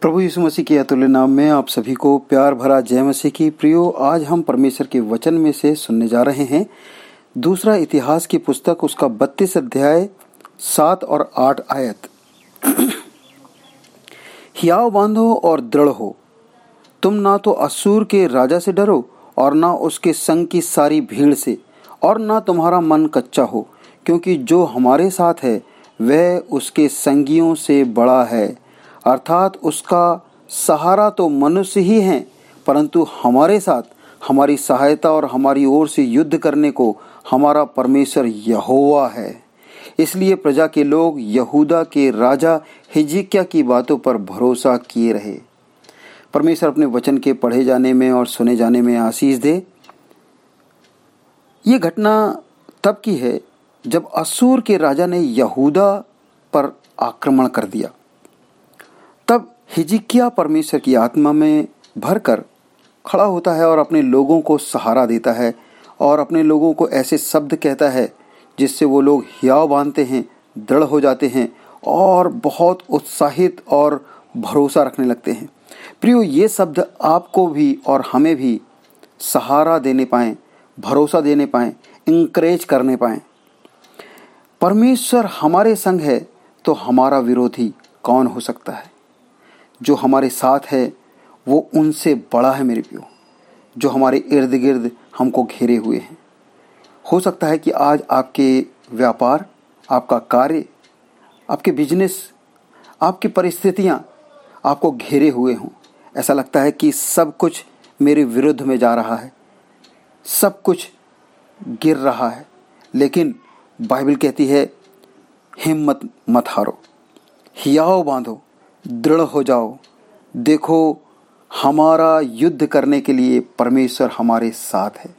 प्रभु यीशु मसीह के अतुल्य नाम में आप सभी को प्यार भरा जय मसीह की। प्रियो, आज हम परमेश्वर के वचन में से सुनने जा रहे हैं। दूसरा इतिहास की पुस्तक, उसका बत्तीस अध्याय, सात और आठ आयत। हियाव बांधो और दृढ़ हो। तुम ना तो असूर के राजा से डरो, और ना उसके संग की सारी भीड़ से, और ना तुम्हारा मन कच्चा हो, क्योंकि जो हमारे साथ है, वह उसके संगियों से बड़ा है। अर्थात उसका सहारा तो मनुष्य ही है, परंतु हमारे साथ हमारी सहायता और हमारी ओर से युद्ध करने को हमारा परमेश्वर यहोवा है। इसलिए प्रजा के लोग यहूदा के राजा हिजिकिया की बातों पर भरोसा किए रहे। परमेश्वर अपने वचन के पढ़े जाने में और सुने जाने में आशीष दे। ये घटना तब की है जब असूर के राजा ने यहूदा पर आक्रमण कर दिया। हिजिकिया परमेश्वर की आत्मा में भरकर खड़ा होता है और अपने लोगों को सहारा देता है और अपने लोगों को ऐसे शब्द कहता है जिससे वो लोग हियाव बांधते हैं, दृढ़ हो जाते हैं और बहुत उत्साहित और भरोसा रखने लगते हैं। प्रियो, ये शब्द आपको भी और हमें भी सहारा देने पाए, भरोसा देने पाए इंकरेज करने पाए। परमेश्वर हमारे संग है तो हमारा विरोधी कौन हो सकता है? जो हमारे साथ है, वो उनसे बड़ा है मेरे प्यो, जो हमारे इर्द गिर्द हमको घेरे हुए हैं। हो सकता है कि आज आपके व्यापार, आपका कार्य, आपके बिज़नेस, आपकी परिस्थितियाँ आपको घेरे हुए हों। ऐसा लगता है कि सब कुछ मेरे विरुद्ध में जा रहा है, सब कुछ गिर रहा है, लेकिन बाइबल कहती है, हिम्मत मत हारो हियाओ बांधो दृढ़ हो जाओ। देखो, हमारा युद्ध करने के लिए परमेश्वर हमारे साथ है।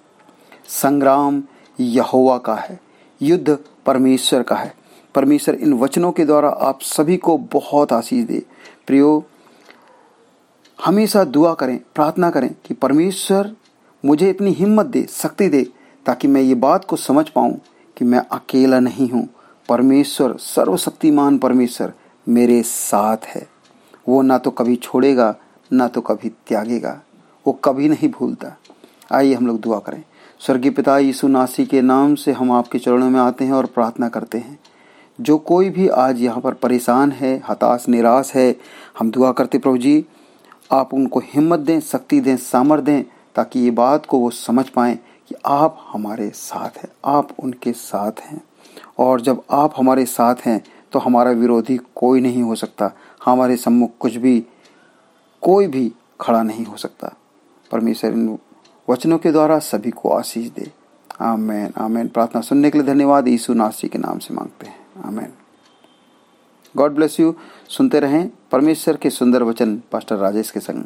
संग्राम यहोवा का है, युद्ध परमेश्वर का है। परमेश्वर इन वचनों के द्वारा आप सभी को बहुत आशीष दे। प्रियो, हमेशा दुआ करें, प्रार्थना करें कि परमेश्वर मुझे इतनी हिम्मत दे, शक्ति दे, ताकि मैं ये बात को समझ पाऊँ कि मैं अकेला नहीं हूँ। परमेश्वर, सर्वशक्तिमान परमेश्वर मेरे साथ है। वो ना तो कभी छोड़ेगा, ना तो कभी त्यागेगा। वो कभी नहीं भूलता। आइए हम लोग दुआ करें। स्वर्गीय पिता यीशु नासी के नाम से हम आपके चरणों में आते हैं और प्रार्थना करते हैं। जो कोई भी आज यहाँ पर परेशान है, हताश, निराश है, हम दुआ करते प्रभु जी, आप उनको हिम्मत दें, शक्ति दें, सामर्थ दें, ताकि ये बात को वो समझ पाएँ कि आप हमारे साथ हैं, आप उनके साथ हैं। और जब आप हमारे साथ हैं तो हमारा विरोधी कोई नहीं हो सकता। हमारे सम्मुख कुछ भी, कोई भी खड़ा नहीं हो सकता। परमेश्वर इन वचनों के द्वारा सभी को आशीष दे। आमेन आमेन। प्रार्थना सुनने के लिए धन्यवाद। यीशु नासी के नाम से मांगते हैं। आमेन। God bless you. सुनते रहें परमेश्वर के सुंदर वचन, पास्टर राजेश के संग।